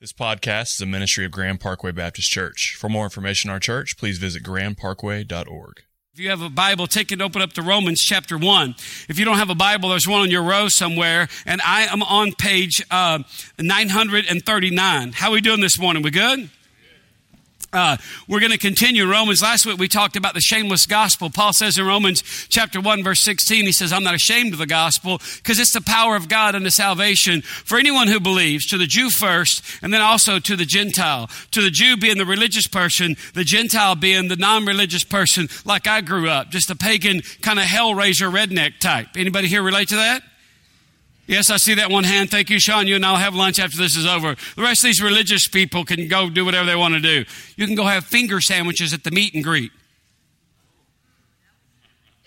This podcast is a ministry of Grand Parkway Baptist Church. For more information on our church, please visit grandparkway.org. If you have a Bible, take it open up to Romans chapter 1. If you don't have a Bible, there's one on your row somewhere, and I am on page uh, 939. How are we doing this morning? We good? Uh, we're going to continue Romans. Last week we talked about the shameless gospel. Paul says in Romans chapter 1 verse 16, he says, I'm not ashamed of the gospel because it's the power of God unto salvation for anyone who believes, to the Jew first, and then also to the Gentile. To the Jew being the religious person, the Gentile being the non-religious person like I grew up, just a pagan kind of hellraiser redneck type. Anybody here relate to that? Yes, I see that one hand. Thank you, Sean. You and I'll have lunch after this is over. The rest of these religious people can go do whatever they want to do. You can go have finger sandwiches at the meet and greet.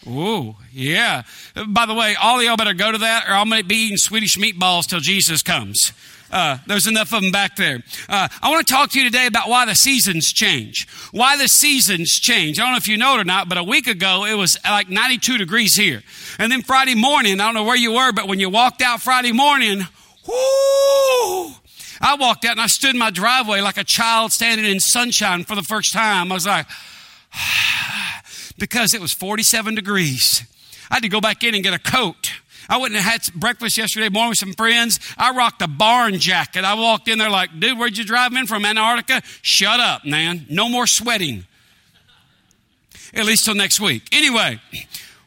Ooh, yeah. By the way, all of y'all better go to that or I'm going to be eating Swedish meatballs till Jesus comes. Uh, there's enough of them back there. Uh, I want to talk to you today about why the seasons change. Why the seasons change. I don't know if you know it or not, but a week ago it was like 92 degrees here. And then Friday morning, I don't know where you were, but when you walked out Friday morning, whoo, I walked out and I stood in my driveway like a child standing in sunshine for the first time. I was like, because it was 47 degrees. I had to go back in and get a coat. I went and had breakfast yesterday morning with some friends. I rocked a barn jacket. I walked in there like, dude, where'd you drive in from Antarctica? Shut up, man. No more sweating. At least till next week. Anyway,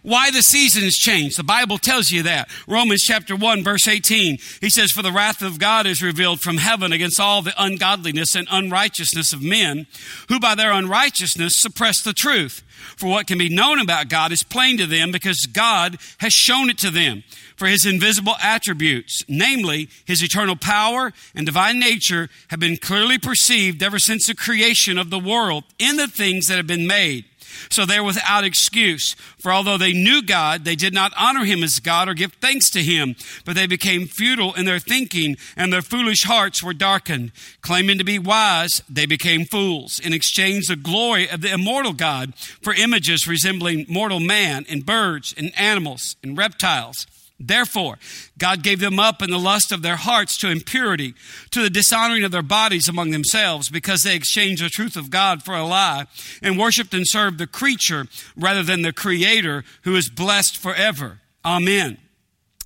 why the seasons change. The Bible tells you that. Romans chapter 1 verse 18. He says, For the wrath of God is revealed from heaven against all the ungodliness and unrighteousness of men, who by their unrighteousness suppress the truth. For what can be known about God is plain to them because God has shown it to them. For his invisible attributes, namely his eternal power and divine nature, have been clearly perceived ever since the creation of the world in the things that have been made. So they're without excuse. For although they knew God, they did not honor him as God or give thanks to him, but they became futile in their thinking, and their foolish hearts were darkened. Claiming to be wise, they became fools, and exchanged the glory of the immortal God for images resembling mortal man, and birds, and animals, and reptiles. Therefore, God gave them up in the lust of their hearts to impurity, to the dishonoring of their bodies among themselves, because they exchanged the truth of God for a lie, and worshiped and served the creature rather than the Creator, who is blessed forever. Amen.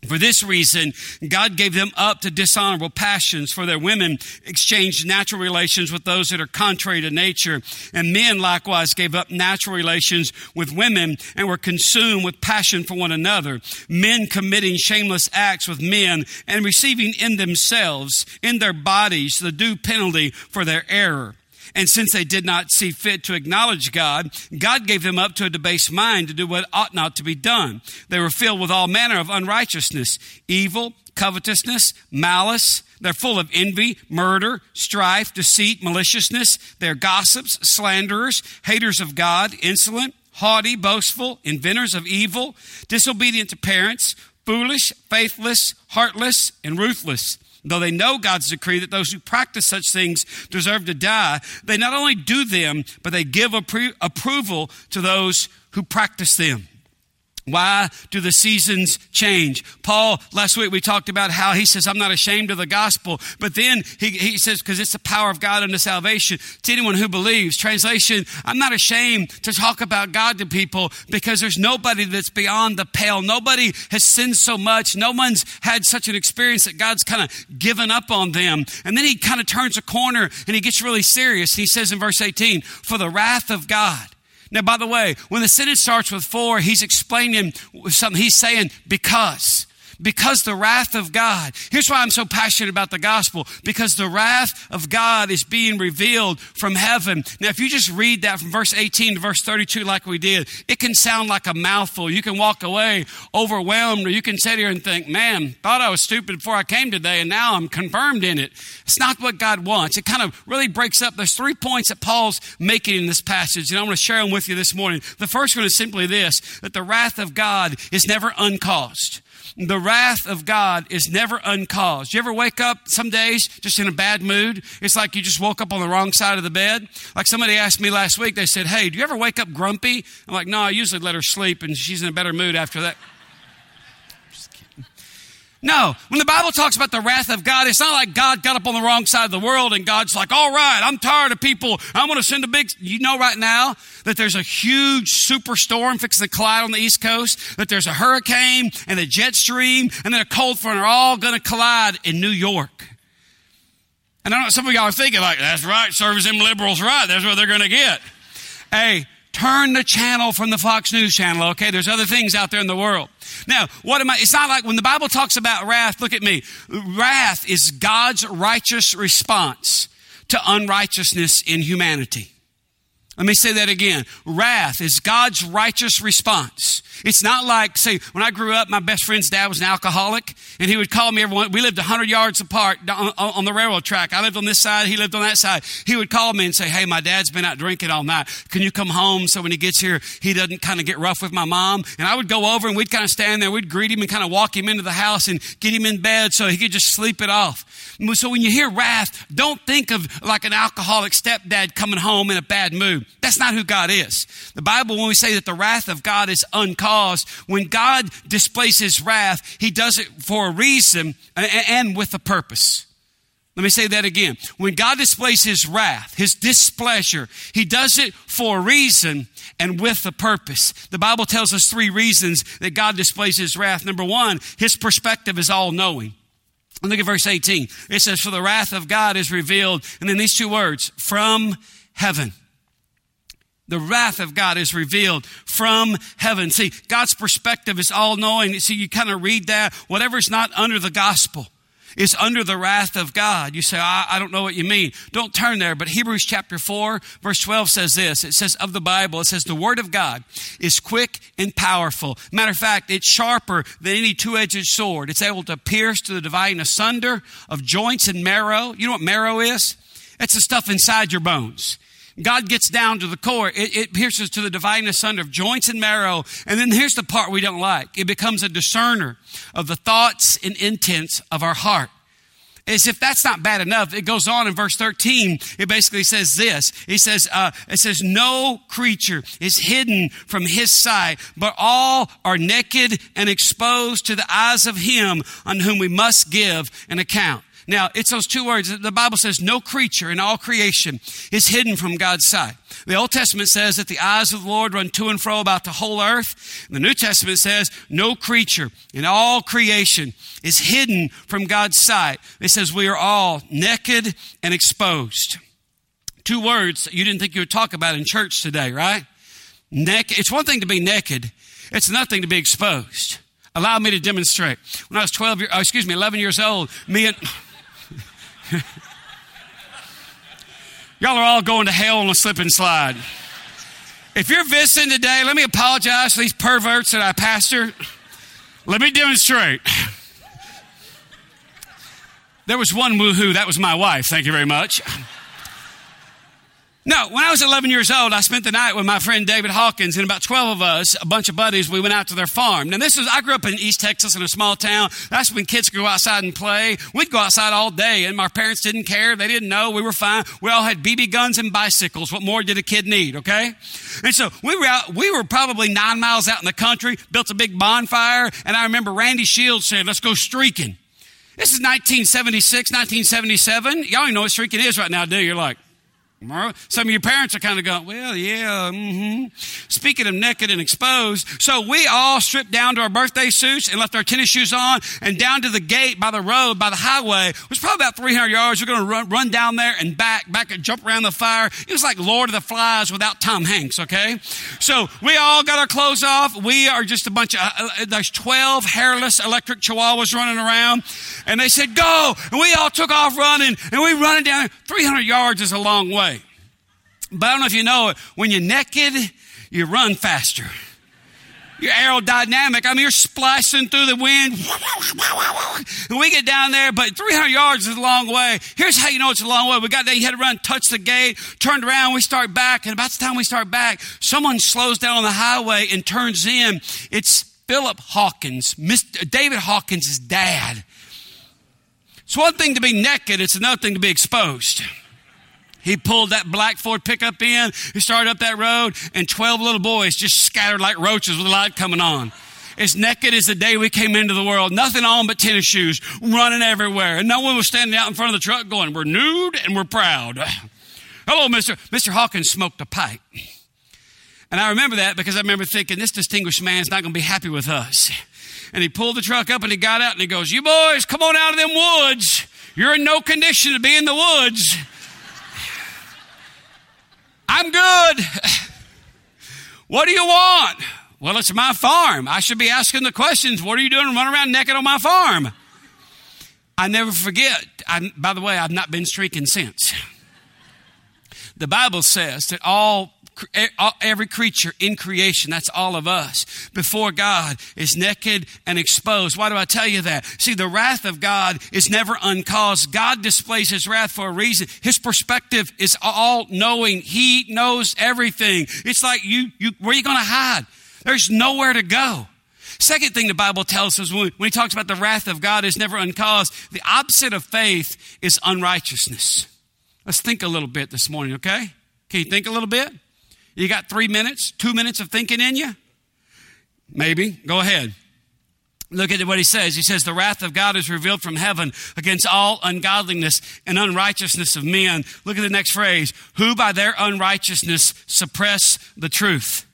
For this reason, God gave them up to dishonorable passions, for their women exchanged natural relations with those that are contrary to nature. And men likewise gave up natural relations with women and were consumed with passion for one another. Men committing shameless acts with men and receiving in themselves, in their bodies, the due penalty for their error. And since they did not see fit to acknowledge God, God gave them up to a debased mind to do what ought not to be done. They were filled with all manner of unrighteousness, evil, covetousness, malice. They're full of envy, murder, strife, deceit, maliciousness. They're gossips, slanderers, haters of God, insolent, haughty, boastful, inventors of evil, disobedient to parents, foolish, faithless, heartless, and ruthless. Though they know God's decree that those who practice such things deserve to die, they not only do them, but they give appro- approval to those who practice them. Why do the seasons change? Paul, last week we talked about how he says, I'm not ashamed of the gospel. But then he, he says, because it's the power of God unto salvation to anyone who believes. Translation, I'm not ashamed to talk about God to people because there's nobody that's beyond the pale. Nobody has sinned so much. No one's had such an experience that God's kind of given up on them. And then he kind of turns a corner and he gets really serious. He says in verse 18, for the wrath of God now, by the way, when the sentence starts with for, he's explaining something. He's saying because because the wrath of God. Here's why I'm so passionate about the gospel because the wrath of God is being revealed from heaven. Now, if you just read that from verse 18 to verse 32, like we did, it can sound like a mouthful. You can walk away overwhelmed, or you can sit here and think, man, thought I was stupid before I came today, and now I'm confirmed in it. It's not what God wants. It kind of really breaks up. There's three points that Paul's making in this passage, and I'm going to share them with you this morning. The first one is simply this that the wrath of God is never uncaused the wrath of God is never uncaused. You ever wake up some days just in a bad mood? It's like you just woke up on the wrong side of the bed. Like somebody asked me last week, they said, Hey, do you ever wake up grumpy? I'm like, No, I usually let her sleep and she's in a better mood after that. No, when the Bible talks about the wrath of God, it's not like God got up on the wrong side of the world and God's like, all right, I'm tired of people. I'm going to send a big, you know, right now that there's a huge superstorm fixing to collide on the East Coast, that there's a hurricane and a jet stream and then a cold front are all going to collide in New York. And I know some of y'all are thinking like, that's right, service them liberals right. That's what they're going to get. Hey, turn the channel from the Fox News channel, okay? There's other things out there in the world. Now, what am I? It's not like when the Bible talks about wrath, look at me. Wrath is God's righteous response to unrighteousness in humanity. Let me say that again. Wrath is God's righteous response. It's not like, say, when I grew up, my best friend's dad was an alcoholic, and he would call me everyone. We lived 100 yards apart on, on, the railroad track. I lived on this side, he lived on that side. He would call me and say, Hey, my dad's been out drinking all night. Can you come home so when he gets here, he doesn't kind of get rough with my mom? And I would go over and we'd kind of stand there, we'd greet him and kind of walk him into the house and get him in bed so he could just sleep it off. So when you hear wrath, don't think of like an alcoholic stepdad coming home in a bad mood. That's not who God is. The Bible, when we say that the wrath of God is uncaused, when God displays his wrath, he does it for a reason and with a purpose. Let me say that again. When God displays his wrath, his displeasure, he does it for a reason and with a purpose. The Bible tells us three reasons that God displays his wrath. Number one, his perspective is all knowing. Look at verse 18. It says, For the wrath of God is revealed, and then these two words, from heaven. The wrath of God is revealed from heaven. See, God's perspective is all knowing. See, you kind of read that. Whatever's not under the gospel is under the wrath of God. You say, I, I, don't know what you mean. Don't turn there. But Hebrews chapter 4, verse 12 says this. It says of the Bible, it says, the word of God is quick and powerful. Matter of fact, it's sharper than any two-edged sword. It's able to pierce to the dividing asunder of joints and marrow. You know what marrow is? It's the stuff inside your bones. God gets down to the core. It, it, pierces to the dividing asunder of joints and marrow. And then here's the part we don't like. It becomes a discerner of the thoughts and intents of our heart. As if that's not bad enough, it goes on in verse 13. It basically says this. He says, uh, it says, no creature is hidden from his sight, but all are naked and exposed to the eyes of him on whom we must give an account. Now, it's those two words. The Bible says no creature in all creation is hidden from God's sight. The Old Testament says that the eyes of the Lord run to and fro about the whole earth. The New Testament says no creature in all creation is hidden from God's sight. It says we are all naked and exposed. Two words you didn't think you would talk about in church today, right? Naked. It's one thing to be naked. It's nothing to be exposed. Allow me to demonstrate. When I was 12 years, oh, excuse me, 11 years old, me and, Y'all are all going to hell on a slip and slide. If you're visiting today, let me apologize to these perverts that I pastor. Let me demonstrate. There was one woohoo, that was my wife. Thank you very much. No, when I was 11 years old, I spent the night with my friend David Hawkins and about 12 of us, a bunch of buddies, we went out to their farm. Now this is, I grew up in East Texas in a small town. That's when kids go outside and play. We'd go outside all day and my parents didn't care. They didn't know. We were fine. We all had BB guns and bicycles. What more did a kid need? Okay. And so we were out, we were probably nine miles out in the country, built a big bonfire. And I remember Randy Shields said, let's go streaking. This is 1976, 1977. Y'all know what streaking is right now, do you? You're like, some of your parents are kind of going, well, yeah, mm-hmm. Speaking of naked and exposed, so we all stripped down to our birthday suits and left our tennis shoes on and down to the gate by the road, by the highway. It was probably about 300 yards. We're going to run, run down there and back, back and jump around the fire. It was like Lord of the Flies without Tom Hanks, okay? So we all got our clothes off. We are just a bunch of, uh, uh there's 12 hairless electric chihuahuas running around. And they said, go. And we all took off running and we running down. 300 yards is a long way. But I don't know if you know it, when you're naked, you run faster. You're aerodynamic. I mean, you're splicing through the wind. And we get down there, but 300 yards is a long way. Here's how you know it's a long way. We got there, you had to run, touch the gate, turned around, we start back. And about the time we start back, someone slows down on the highway and turns in. It's Philip Hawkins, Mr. David Hawkins' dad. It's one thing to be naked, it's another thing to be exposed. He pulled that black Ford pickup in, he started up that road, and 12 little boys just scattered like roaches with the light coming on. as naked as the day we came into the world. Nothing on but tennis shoes, running everywhere. And no one was standing out in front of the truck going, we're nude and we're proud. Hello, Mr. Mr. Hawkins smoked a pipe. And I remember that because I remember thinking, this distinguished man's not going to be happy with us. And he pulled the truck up and he got out and he goes, You boys, come on out of them woods. You're in no condition to be in the woods. I'm good. What do you want? Well, it's my farm. I should be asking the questions. What are you doing running around naked on my farm? I never forget. I, by the way, I've not been streaking since. The Bible says that all every creature in creation, that's all of us, before God is naked and exposed. Why do I tell you that? See, the wrath of God is never uncaused. God displays his wrath for a reason. His perspective is all knowing. He knows everything. It's like you, you where are you going to hide? There's nowhere to go. Second thing the Bible tells us when, when he talks about the wrath of God is never uncaused, the opposite of faith is unrighteousness. Let's think a little bit this morning, okay? Can you think a little bit? You got three minutes, two minutes of thinking in you? Maybe. Go ahead. Look at what he says. He says, The wrath of God is revealed from heaven against all ungodliness and unrighteousness of men. Look at the next phrase who by their unrighteousness suppress the truth.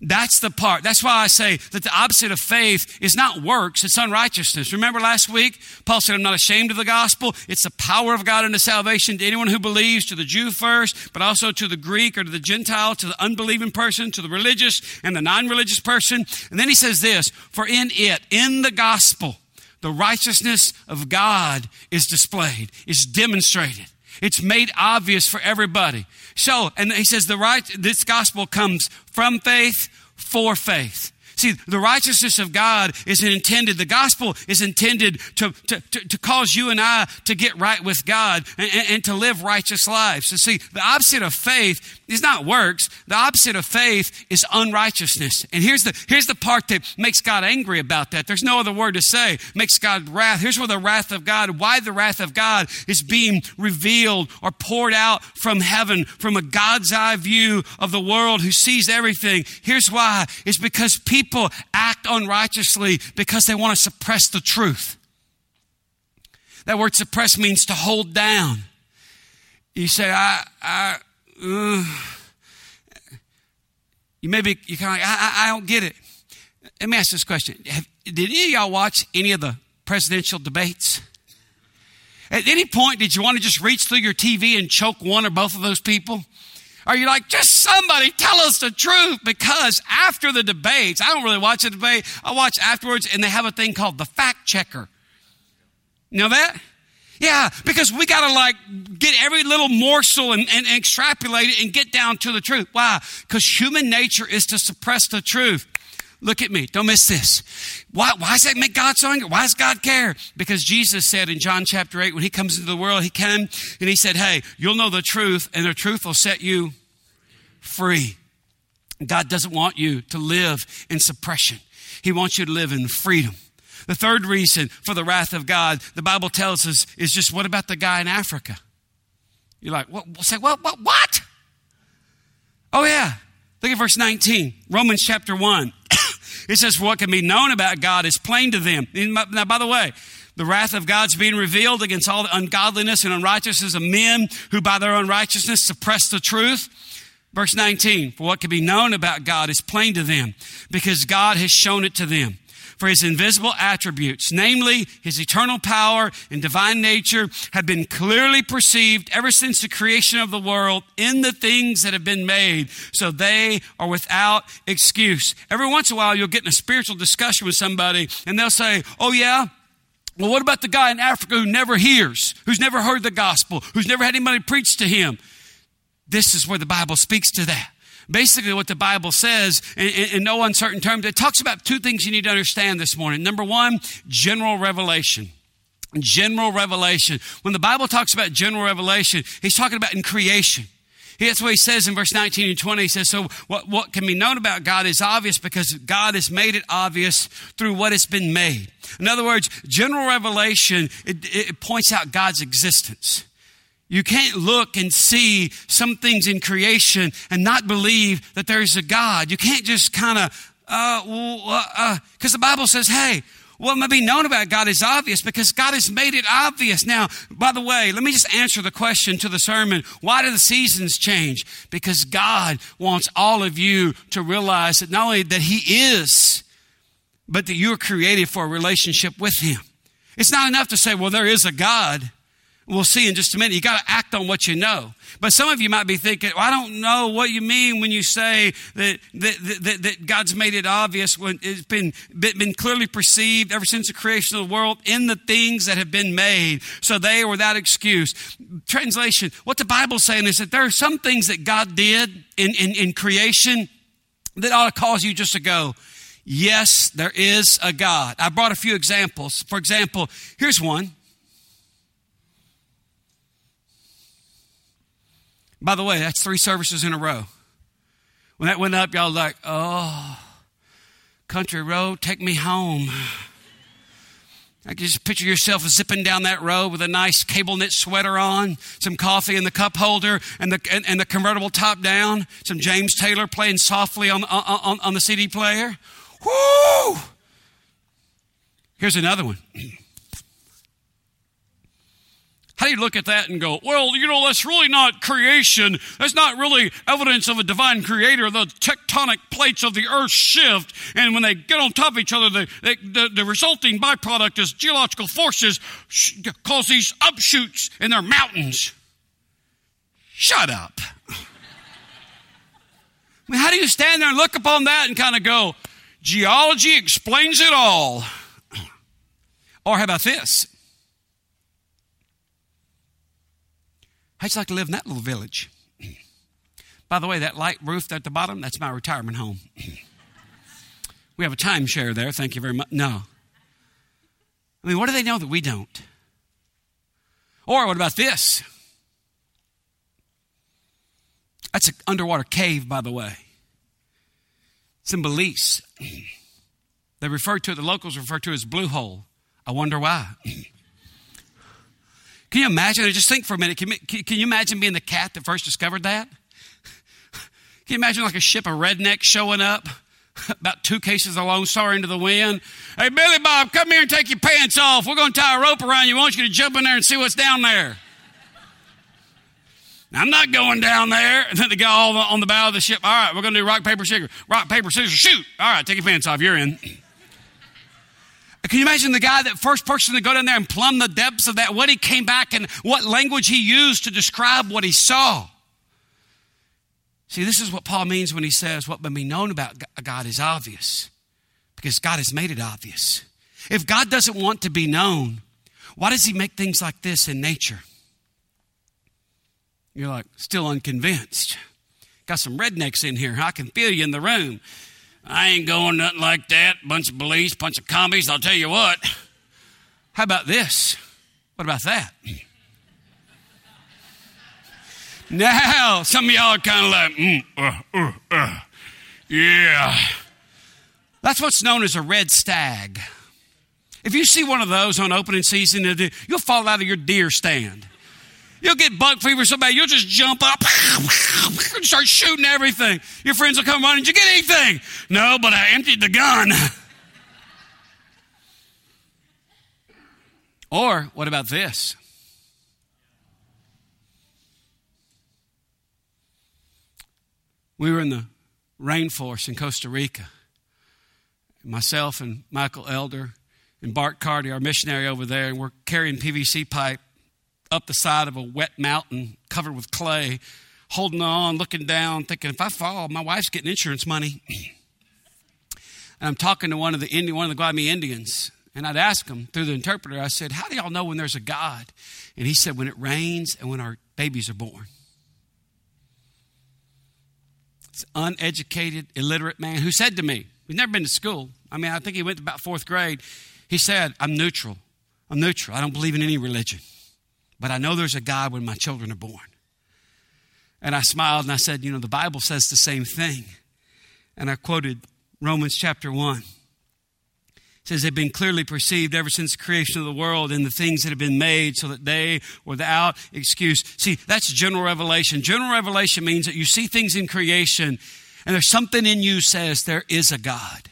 That's the part. That's why I say that the opposite of faith is not works, it's unrighteousness. Remember last week, Paul said, I'm not ashamed of the gospel. It's the power of God unto salvation to anyone who believes, to the Jew first, but also to the Greek or to the Gentile, to the unbelieving person, to the religious and the non religious person. And then he says this For in it, in the gospel, the righteousness of God is displayed, is demonstrated. It's made obvious for everybody. So, and he says the right, this gospel comes from faith for faith. See, the righteousness of God is intended, the gospel is intended to, to, to, to cause you and I to get right with God and, and, to live righteous lives. So, see, the opposite of faith is not works. The opposite of faith is unrighteousness. And here's the, here's the part that makes God angry about that. There's no other word to say. Makes God wrath. Here's where the wrath of God, why the wrath of God is being revealed or poured out from heaven, from a God's eye view of the world who sees everything. Here's why. It's because people people act unrighteously because they want to suppress the truth. That word suppress means to hold down. You say, I, I, uh, you maybe, you kind of like, I, I, I don't get it. Let me ask this question. Have, did any of y'all watch any of the presidential debates? At any point, did you want to just reach through your TV and choke one or both of those people? Are you like, just somebody tell us the truth? Because after the debates, I don't really watch the debate. I watch afterwards and they have a thing called the fact checker. You know that? Yeah, because we got to like get every little morsel and, and, and, extrapolate it and get down to the truth. Why? Because human nature is to suppress the truth. Look at me. Don't miss this. Why, why does that make God so angry? Why does God care? Because Jesus said in John chapter 8, when he comes into the world, he came and he said, Hey, you'll know the truth, and the truth will set you free. God doesn't want you to live in suppression, He wants you to live in freedom. The third reason for the wrath of God, the Bible tells us, is just what about the guy in Africa? You're like, what? Say, what? What? What? Oh, yeah. Look at verse 19, Romans chapter 1. It says, What can be known about God is plain to them. Now, by the way, the wrath of God's being revealed against all the ungodliness and unrighteousness of men who by their unrighteousness suppress the truth. Verse 19, for what can be known about God is plain to them because God has shown it to them for his invisible attributes, namely his eternal power and divine nature, have been clearly perceived ever since the creation of the world in the things that have been made. So they are without excuse. Every once in a while, you'll get in a spiritual discussion with somebody and they'll say, Oh, yeah, well, what about the guy in Africa who never hears, who's never heard the gospel, who's never had anybody preach to him? This is where the Bible speaks to that basically what the Bible says in, in, no uncertain terms. It talks about two things you need to understand this morning. Number one, general revelation. General revelation. When the Bible talks about general revelation, he's talking about in creation. That's what he says in verse 19 and 20. He says, So, what, what can be known about God is obvious because God has made it obvious through what has been made. In other words, general revelation, it, it points out God's existence. You can't look and see some things in creation and not believe that there's a God. You can't just kind of uh, because uh, uh, the Bible says, hey, what may be known about God is obvious because God has made it obvious. Now, by the way, let me just answer the question to the sermon. Why do the seasons change? Because God wants all of you to realize that not only that He is, but that you are created for a relationship with Him. It's not enough to say, well, there is a God. We'll see in just a minute. You got to act on what you know. But some of you might be thinking, well, I don't know what you mean when you say that, that, that, that, God's made it obvious when it's been, been clearly perceived ever since the creation of the world in the things that have been made. So they are without excuse. Translation, what the Bible's saying is that there are some things that God did in, in, in creation that ought to cause you just to go, yes, there is a God. I brought a few examples. For example, here's one. By the way, that's three services in a row. When that went up, y'all like, oh, country road, take me home. I can just picture yourself zipping down that road with a nice cable knit sweater on, some coffee in the cup holder, and the, and, and the convertible top down, some James Taylor playing softly on, on, on the CD player. Whoo! Here's another one. You look at that and go, well, you know, that's really not creation. That's not really evidence of a divine creator. The tectonic plates of the earth shift, and when they get on top of each other, the, the, the resulting byproduct is geological forces cause these upshoots in their mountains. Shut up. I mean, how do you stand there and look upon that and kind of go, geology explains it all? Or how about this? How'd you like to live in that little village? By the way, that light roof at the bottom, that's my retirement home. we have a timeshare there. Thank you very much. No. I mean, what do they know that we don't? Or what about this? That's an underwater cave, by the way. It's in Belize. They refer to it, the locals refer to it as Blue Hole. I wonder why. Can you imagine? Just think for a minute. Can, can, you imagine being the cat that first discovered that? Can you imagine like a ship of rednecks showing up? About two cases of Lone Star into the wind. Hey, Billy Bob, come here and take your pants off. We're going to tie a rope around you. I want you to jump in there and see what's down there. I'm not going down there. And then the guy on the bow of the ship, all right, we're going to do rock, paper, scissors. Rock, paper, scissors, shoot. All right, take your pants off. You're in. Can you imagine the guy, that first person to go down there and plumb the depths of that, what he came back and what language he used to describe what he saw? See, this is what Paul means when he says what may be known about God is obvious, because God has made it obvious. If God doesn't want to be known, why does he make things like this in nature? You're like, still unconvinced. Got some rednecks in here. I can feel you in the room. I ain't going nothing like that. Bunch of police, bunch of commies. I'll tell you what. How about this? What about that? Now, some of y'all are kind of like, mm, uh, uh, uh. yeah. That's what's known as a red stag. If you see one of those on opening season, you'll fall out of your deer stand. You'll get buck fever so bad, you'll just jump up and start shooting everything. Your friends will come running. Did you get anything? No, but I emptied the gun. or what about this? We were in the rainforest in Costa Rica. Myself and Michael Elder and Bart Carty, our missionary over there, and we're carrying PVC pipe up the side of a wet mountain covered with clay, holding on, looking down, thinking, if I fall, my wife's getting insurance money. and I'm talking to one of the Indian, one of the Guaymi Indians, and I'd ask him through the interpreter, I said, How do y'all know when there's a God? And he said, When it rains and when our babies are born. It's uneducated, illiterate man who said to me, He's never been to school. I mean, I think he went to about fourth grade. He said, I'm neutral. I'm neutral. I don't believe in any religion. But I know there's a God when my children are born. And I smiled and I said, You know, the Bible says the same thing. And I quoted Romans chapter 1. It says they've been clearly perceived ever since the creation of the world in the things that have been made so that they without excuse. See, that's general revelation. General revelation means that you see things in creation and there's something in you says there is a God.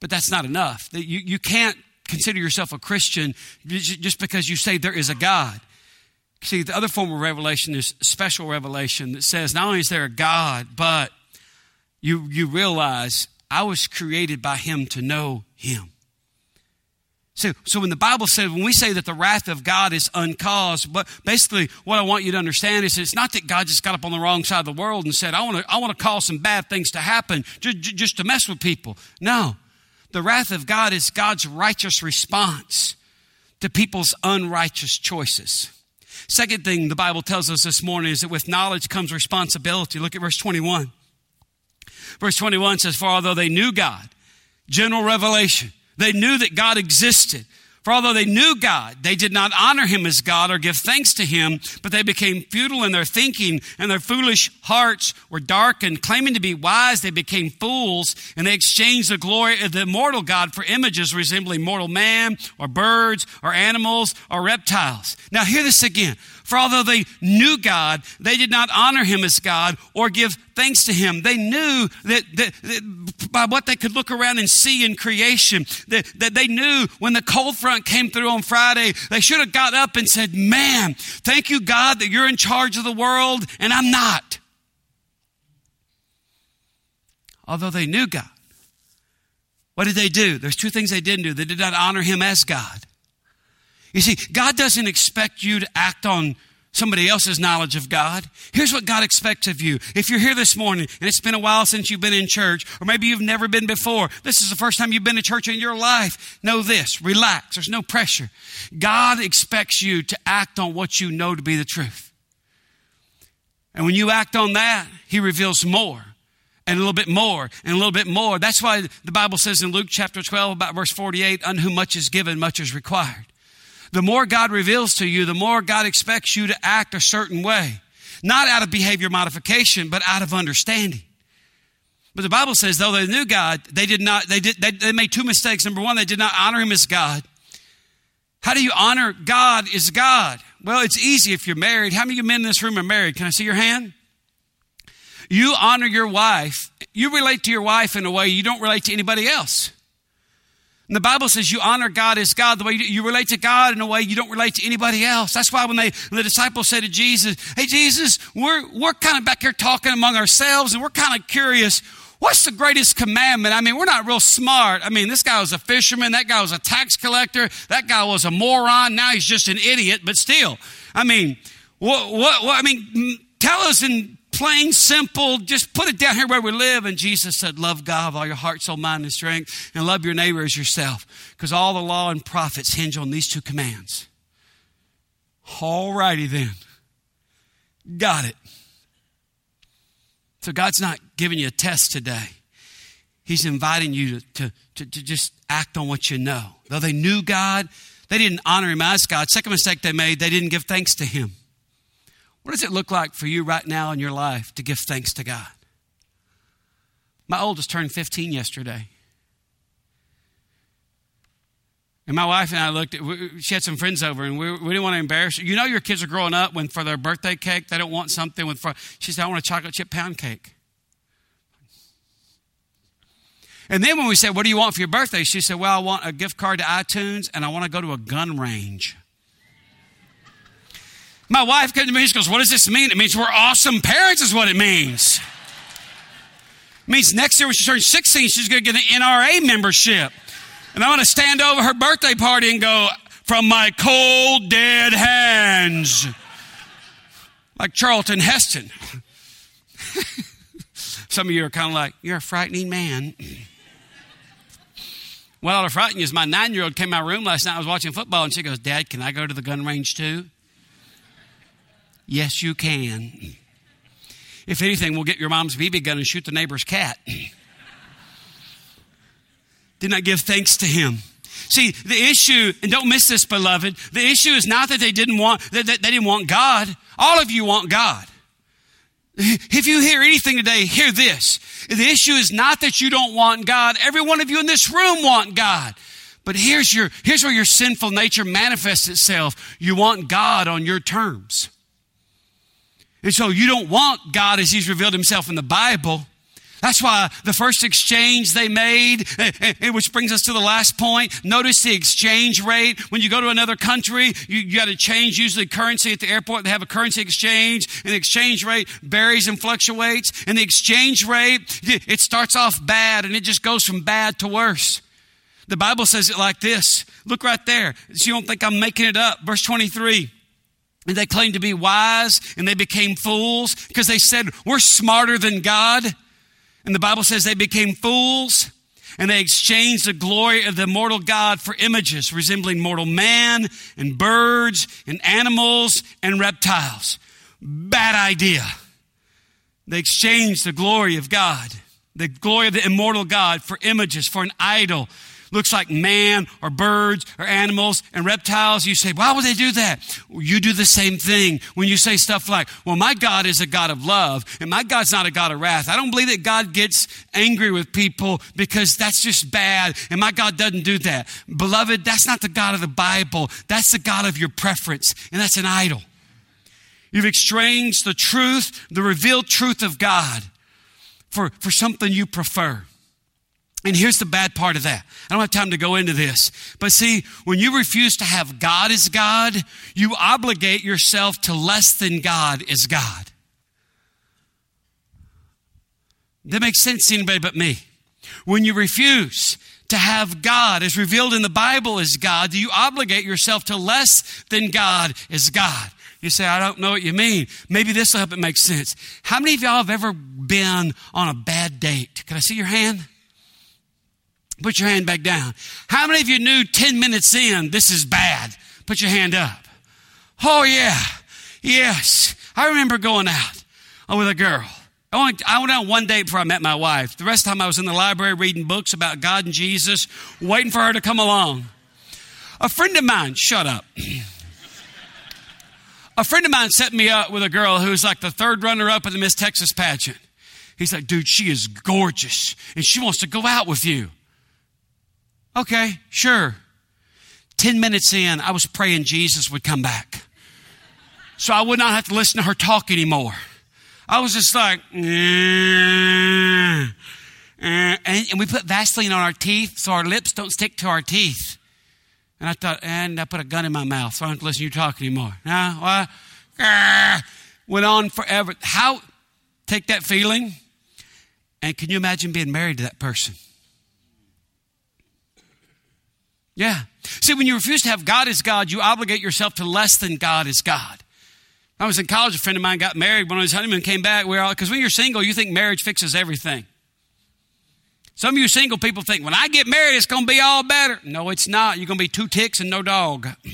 But that's not enough. You, you can't consider yourself a Christian just because you say there is a God. See, the other form of revelation is special revelation that says not only is there a God, but you, you realize I was created by Him to know Him. So, so when the Bible says, when we say that the wrath of God is uncaused, but basically what I want you to understand is it's not that God just got up on the wrong side of the world and said, I want to, I want to cause some bad things to happen just, just to mess with people. No. The wrath of God is God's righteous response to people's unrighteous choices. Second thing the Bible tells us this morning is that with knowledge comes responsibility. Look at verse 21. Verse 21 says, For although they knew God, general revelation, they knew that God existed. For although they knew God, they did not honor him as God or give thanks to him, but they became futile in their thinking, and their foolish hearts were darkened. Claiming to be wise, they became fools, and they exchanged the glory of the immortal God for images resembling mortal man, or birds, or animals, or reptiles. Now, hear this again. For although they knew God, they did not honor him as God or give thanks to him. They knew that, that, that by what they could look around and see in creation, that, that they knew when the cold front came through on Friday, they should have got up and said, Man, thank you, God, that you're in charge of the world and I'm not. Although they knew God. What did they do? There's two things they didn't do. They did not honor him as God. You see, God doesn't expect you to act on somebody else's knowledge of God. Here's what God expects of you. If you're here this morning and it's been a while since you've been in church, or maybe you've never been before, this is the first time you've been to church in your life, know this. Relax. There's no pressure. God expects you to act on what you know to be the truth. And when you act on that, He reveals more and a little bit more and a little bit more. That's why the Bible says in Luke chapter 12, about verse 48, unto whom much is given, much is required. The more God reveals to you, the more God expects you to act a certain way. Not out of behavior modification, but out of understanding. But the Bible says, though they knew God, they did not, they did, they, they made two mistakes. Number one, they did not honor Him as God. How do you honor God as God? Well, it's easy if you're married. How many of you men in this room are married? Can I see your hand? You honor your wife. You relate to your wife in a way you don't relate to anybody else. And the Bible says you honor God as God, the way you relate to God in a way you don't relate to anybody else. That's why when they when the disciples said to Jesus, Hey Jesus, we're we're kind of back here talking among ourselves and we're kind of curious. What's the greatest commandment? I mean, we're not real smart. I mean, this guy was a fisherman, that guy was a tax collector, that guy was a moron, now he's just an idiot, but still. I mean, what, what, what I mean, tell us in plain, simple, just put it down here where we live. And Jesus said, Love God with all your heart, soul, mind, and strength, and love your neighbor as yourself. Because all the law and prophets hinge on these two commands. All righty then. Got it. So God's not giving you a test today. He's inviting you to, to, to, to just act on what you know. Though they knew God, they didn't honor him as God. Second mistake they made, they didn't give thanks to him. What does it look like for you right now in your life to give thanks to God? My oldest turned 15 yesterday. And my wife and I looked at, she had some friends over and we, we didn't want to embarrass her. You know, your kids are growing up when for their birthday cake, they don't want something with, she said, I want a chocolate chip pound cake. And then when we said, What do you want for your birthday? She said, Well, I want a gift card to iTunes and I want to go to a gun range. My wife came to me, she goes, What does this mean? It means we're awesome parents, is what it means. It means next year when she turns 16, she's going to get an NRA membership. And I'm going to stand over her birthday party and go, From my cold, dead hands. Like Charlton Heston. Some of you are kind of like, You're a frightening man. What ought to frighten you is my nine year old came in my room last night. I was watching football and she goes, Dad, can I go to the gun range too? Yes, you can. If anything, we'll get your mom's BB gun and shoot the neighbor's cat. Did not give thanks to him. See, the issue, and don't miss this, beloved, the issue is not that they didn't want, that they didn't want God. All of you want God. If you hear anything today, hear this. The issue is not that you don't want God. Every one of you in this room want God. But here's your, here's where your sinful nature manifests itself. You want God on your terms. And so you don't want God as He's revealed Himself in the Bible. That's why the first exchange they made, eh, eh, eh, which brings us to the last point. Notice the exchange rate. When you go to another country, you, you got to change usually currency at the airport. They have a currency exchange, and the exchange rate varies and fluctuates. And the exchange rate, it starts off bad, and it just goes from bad to worse. The Bible says it like this. Look right there. So you don't think I'm making it up. Verse 23. And they claimed to be wise and they became fools because they said, We're smarter than God. And the Bible says they became fools and they exchanged the glory of the immortal God for images resembling mortal man and birds and animals and reptiles. Bad idea. They exchanged the glory of God, the glory of the immortal God, for images, for an idol looks like man or birds or animals and reptiles, you say, why would they do that? You do the same thing when you say stuff like, well, my God is a God of love and my God's not a God of wrath. I don't believe that God gets angry with people because that's just bad and my God doesn't do that. Beloved, that's not the God of the Bible. That's the God of your preference and that's an idol. You've exchanged the truth, the revealed truth of God for, for something you prefer. And here's the bad part of that. I don't have time to go into this. But see, when you refuse to have God as God, you obligate yourself to less than God as God. That makes sense to anybody but me. When you refuse to have God as revealed in the Bible as God, do you obligate yourself to less than God as God? You say, I don't know what you mean. Maybe this will help it make sense. How many of y'all have ever been on a bad date? Can I see your hand? Put your hand back down. How many of you knew 10 minutes in this is bad? Put your hand up. Oh, yeah. Yes. I remember going out uh, with a girl. I went, I went out one day before I met my wife. The rest of the time I was in the library reading books about God and Jesus, waiting for her to come along. A friend of mine, shut up. a friend of mine set me up with a girl who's like the third runner up in the Miss Texas pageant. He's like, dude, she is gorgeous and she wants to go out with you. Okay, sure. 10 minutes in, I was praying Jesus would come back. So I would not have to listen to her talk anymore. I was just like, eh, eh, and, and we put Vaseline on our teeth so our lips don't stick to our teeth. And I thought, and I put a gun in my mouth so I don't have to listen to you talk anymore. Now, well, eh, went on forever. How, take that feeling, and can you imagine being married to that person? Yeah. See, when you refuse to have God as God, you obligate yourself to less than God as God. I was in college, a friend of mine got married. When his honeymoon came back, we all, because when you're single, you think marriage fixes everything. Some of you single people think, when I get married, it's going to be all better. No, it's not. You're going to be two ticks and no dog.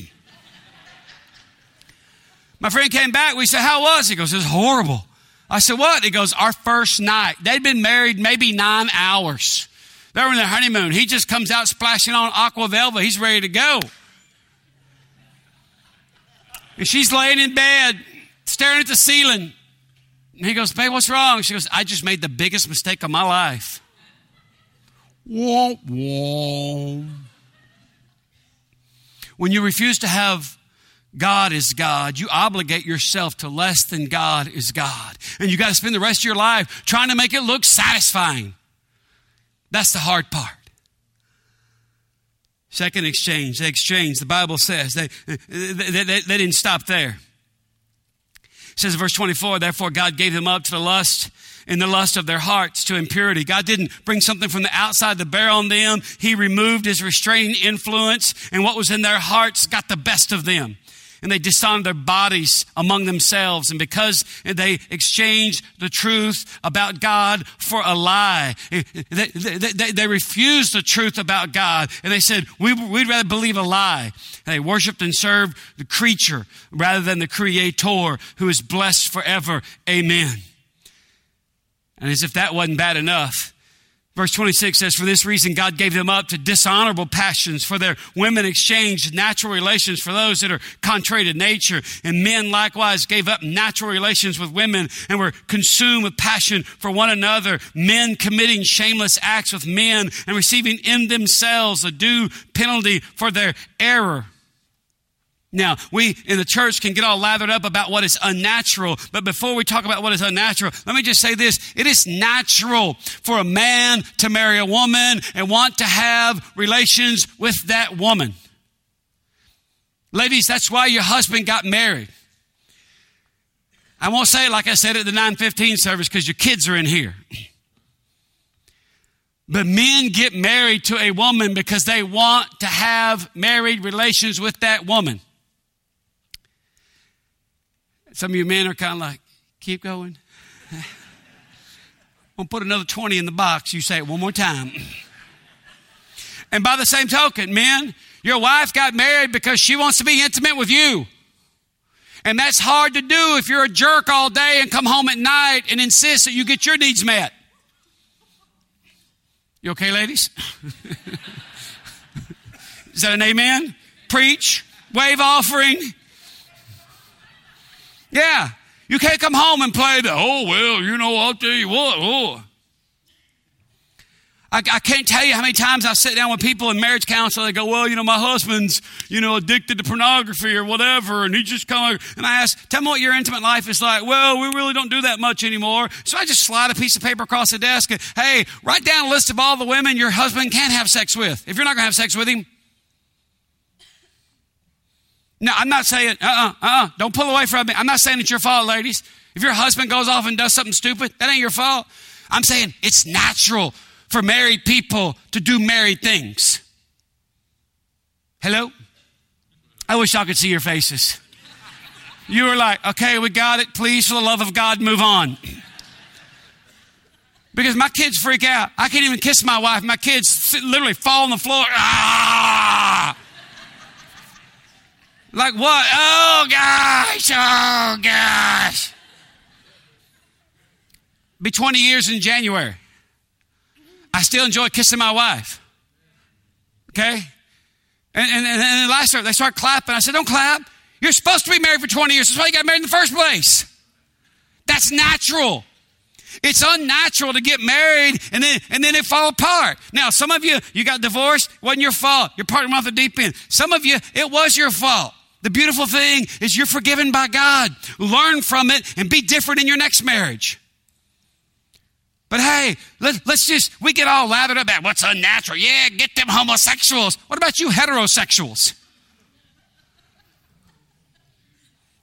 My friend came back. We said, How was it? He goes, It's horrible. I said, What? He goes, Our first night. They'd been married maybe nine hours. They're on their honeymoon. He just comes out splashing on aqua velva. He's ready to go. And she's laying in bed, staring at the ceiling. And he goes, Babe, what's wrong? She goes, I just made the biggest mistake of my life. When you refuse to have God is God, you obligate yourself to less than God is God. And you got to spend the rest of your life trying to make it look satisfying. That's the hard part. Second exchange, they exchanged. The Bible says they, they, they, they didn't stop there. It says verse 24, therefore God gave them up to the lust in the lust of their hearts to impurity. God didn't bring something from the outside to bear on them. He removed his restraining influence and what was in their hearts got the best of them and they dishonored their bodies among themselves. And because they exchanged the truth about God for a lie, eh, they, they, they, they refused the truth about God. And they said, we, would rather believe a lie. And they worshiped and served the creature rather than the creator who is blessed forever. Amen. And as if that wasn't bad enough, Verse 26 says, For this reason, God gave them up to dishonorable passions, for their women exchanged natural relations for those that are contrary to nature. And men likewise gave up natural relations with women and were consumed with passion for one another. Men committing shameless acts with men and receiving in themselves a due penalty for their error. Now, we in the church can get all lathered up about what is unnatural, but before we talk about what is unnatural, let me just say this. It is natural for a man to marry a woman and want to have relations with that woman. Ladies, that's why your husband got married. I won't say it like I said at the 915 service because your kids are in here. But men get married to a woman because they want to have married relations with that woman. Some of you men are kind of like, keep going. We'll put another 20 in the box. You say it one more time. And by the same token, men, your wife got married because she wants to be intimate with you. And that's hard to do if you're a jerk all day and come home at night and insist that you get your needs met. You okay, ladies? Is that an amen? Preach, wave offering. Yeah. You can't come home and play the, oh, well, you know, I'll tell you what, oh. I, I, can't tell you how many times I sit down with people in marriage counsel. They go, well, you know, my husband's, you know, addicted to pornography or whatever. And he just kind of, and I ask, tell me what your intimate life is like. Well, we really don't do that much anymore. So I just slide a piece of paper across the desk. And, hey, write down a list of all the women your husband can't have sex with. If you're not going to have sex with him. No, I'm not saying, uh-uh, uh-uh, don't pull away from me. I'm not saying it's your fault, ladies. If your husband goes off and does something stupid, that ain't your fault. I'm saying it's natural for married people to do married things. Hello? I wish I could see your faces. You were like, okay, we got it. Please, for the love of God, move on. Because my kids freak out. I can't even kiss my wife. My kids literally fall on the floor. Ah! Like what? Oh gosh, oh gosh. Be 20 years in January. I still enjoy kissing my wife. Okay? And, and, and then last year, they start clapping. I said, Don't clap. You're supposed to be married for 20 years. That's why you got married in the first place. That's natural. It's unnatural to get married and then and then it fall apart. Now, some of you you got divorced, wasn't your fault. You're partnering off the deep end. Some of you, it was your fault. The beautiful thing is you're forgiven by God. Learn from it and be different in your next marriage. But hey, let, us just, we get all lathered at what's unnatural. Yeah, get them homosexuals. What about you heterosexuals?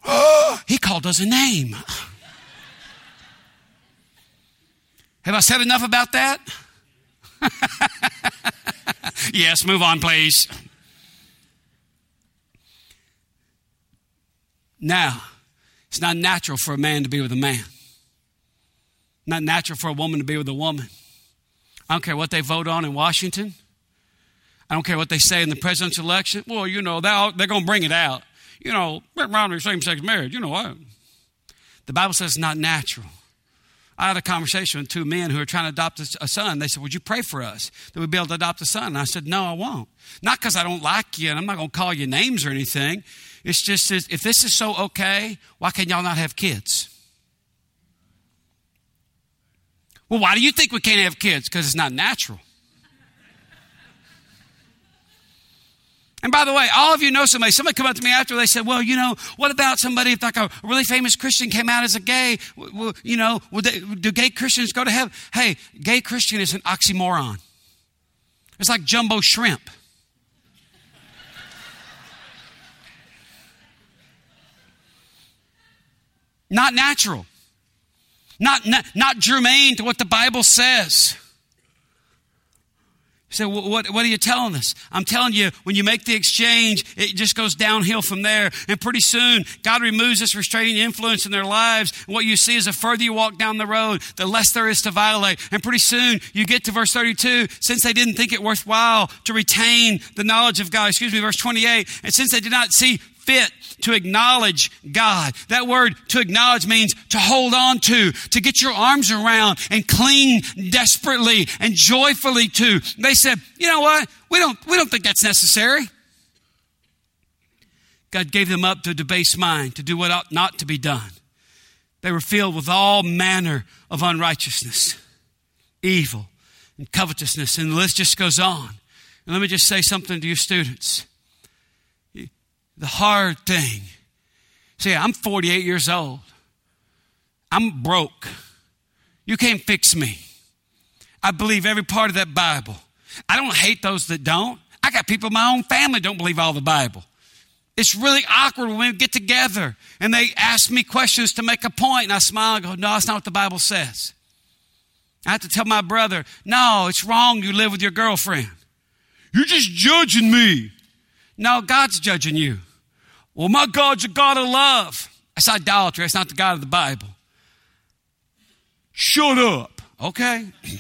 Oh, he called us a name. Have I said enough about that? yes, move on, please. Now, it's not natural for a man to be with a man. Not natural for a woman to be with a woman. I don't care what they vote on in Washington. I don't care what they say in the presidential election. Well, you know, they're, going to bring it out. You know, around same sex marriage, you know what? The Bible says it's not natural. I had a conversation with two men who are trying to adopt a son. They said, Would you pray for us that we'd be able to adopt a son? And I said, No, I won't. Not because I don't like you and I'm not going to call you names or anything. It's just, if this is so okay, why can y'all not have kids? Well, why do you think we can't have kids? Because it's not natural. And by the way, all of you know somebody. Somebody come up to me after they said, "Well, you know, what about somebody if like a really famous Christian came out as a gay? Well, you know, they, do gay Christians go to heaven?" Hey, gay Christian is an oxymoron. It's like jumbo shrimp. Not natural. Not, not, not germane to what the Bible says. You say, well, what, what are you telling us? I'm telling you, when you make the exchange, it just goes downhill from there. And pretty soon, God removes this restraining influence in their lives. And what you see is the further you walk down the road, the less there is to violate. And pretty soon, you get to verse 32. Since they didn't think it worthwhile to retain the knowledge of God, excuse me, verse 28. And since they did not see fit to acknowledge God. That word to acknowledge means to hold on to, to get your arms around and cling desperately and joyfully to. They said, you know what? We don't, we don't think that's necessary. God gave them up to a debased mind to do what ought not to be done. They were filled with all manner of unrighteousness, evil, and covetousness, and the list just goes on. And let me just say something to you students. The hard thing. See, I'm 48 years old. I'm broke. You can't fix me. I believe every part of that Bible. I don't hate those that don't. I got people in my own family don't believe all the Bible. It's really awkward when we get together and they ask me questions to make a point, and I smile and go, No, that's not what the Bible says. I have to tell my brother, No, it's wrong you live with your girlfriend. You're just judging me. No, God's judging you. Well, my God's a God of love. That's idolatry. That's not the God of the Bible. Shut up. Okay.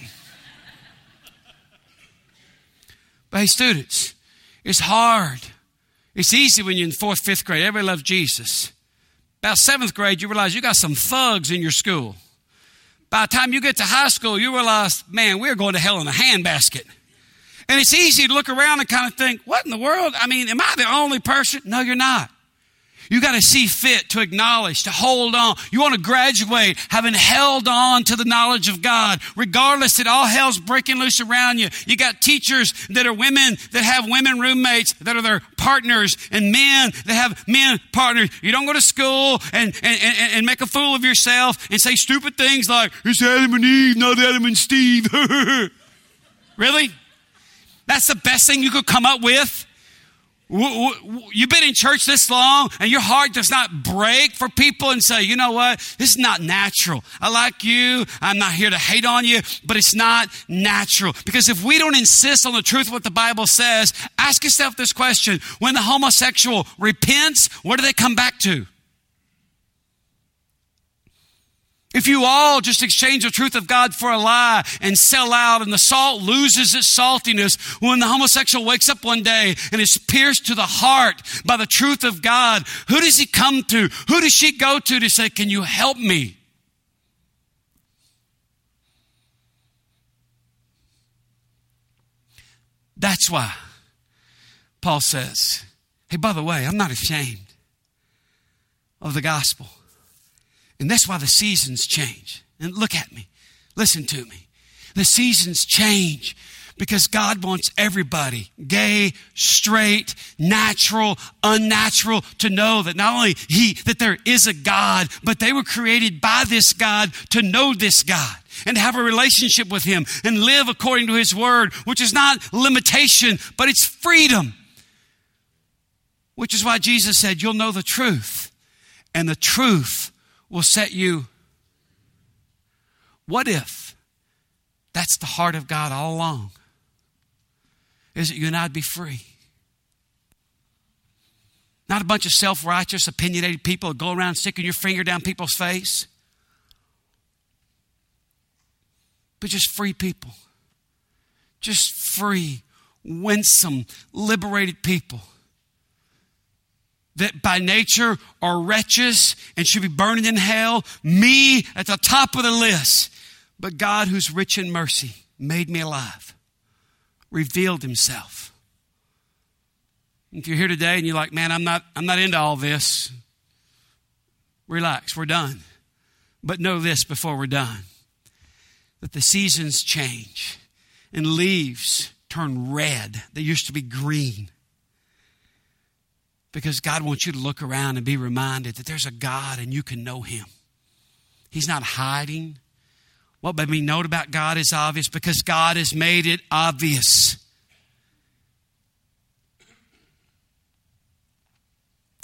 but hey, students, it's hard. It's easy when you're in fourth, fifth grade. Everybody loves Jesus. About seventh grade, you realize you got some thugs in your school. By the time you get to high school, you realize, man, we're going to hell in a handbasket. And it's easy to look around and kind of think, what in the world? I mean, am I the only person? No, you're not. You got to see fit to acknowledge, to hold on. You want to graduate having held on to the knowledge of God, regardless that all hell's breaking loose around you. You got teachers that are women that have women roommates that are their partners and men that have men partners. You don't go to school and, and, and, and make a fool of yourself and say stupid things like, it's Adam and Eve, not Adam and Steve. really? That's the best thing you could come up with? You've been in church this long and your heart does not break for people and say, you know what? This is not natural. I like you. I'm not here to hate on you, but it's not natural. Because if we don't insist on the truth of what the Bible says, ask yourself this question. When the homosexual repents, what do they come back to? If you all just exchange the truth of God for a lie and sell out and the salt loses its saltiness, when the homosexual wakes up one day and is pierced to the heart by the truth of God, who does he come to? Who does she go to to say, Can you help me? That's why Paul says, Hey, by the way, I'm not ashamed of the gospel. And that's why the seasons change. And look at me. Listen to me. The seasons change because God wants everybody, gay, straight, natural, unnatural, to know that not only He, that there is a God, but they were created by this God to know this God and have a relationship with Him and live according to His Word, which is not limitation, but it's freedom. Which is why Jesus said, You'll know the truth, and the truth will set you. What if that's the heart of God all along? Is that you and I'd be free? Not a bunch of self righteous, opinionated people go around sticking your finger down people's face, but just free people. Just free, winsome, liberated people that by nature are wretches and should be burning in hell, me at the top of the list. But God, who's rich in mercy, made me alive, revealed himself. If you're here today and you're like, man, I'm not, I'm not into all this, relax, we're done. But know this before we're done that the seasons change and leaves turn red. They used to be green because God wants you to look around and be reminded that there's a God and you can know Him. He's not hiding. What made me note about God is obvious because God has made it obvious.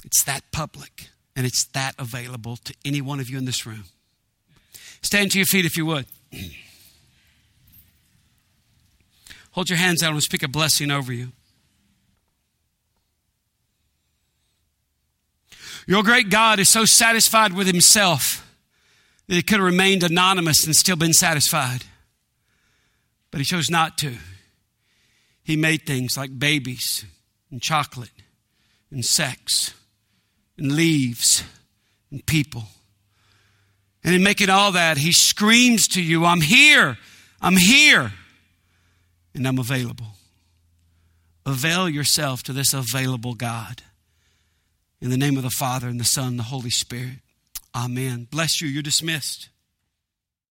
It's that public and it's that available to any one of you in this room. Stand to your feet if you would. Hold your hands out and speak a blessing over you. Your great God is so satisfied with himself that he could have remained anonymous and still been satisfied. But he chose not to. He made things like babies and chocolate and sex and leaves and people. And in making all that, he screams to you, I'm here, I'm here, and I'm available. Avail yourself to this available God. In the name of the Father, and the Son, and the Holy Spirit. Amen. Bless you. You're dismissed.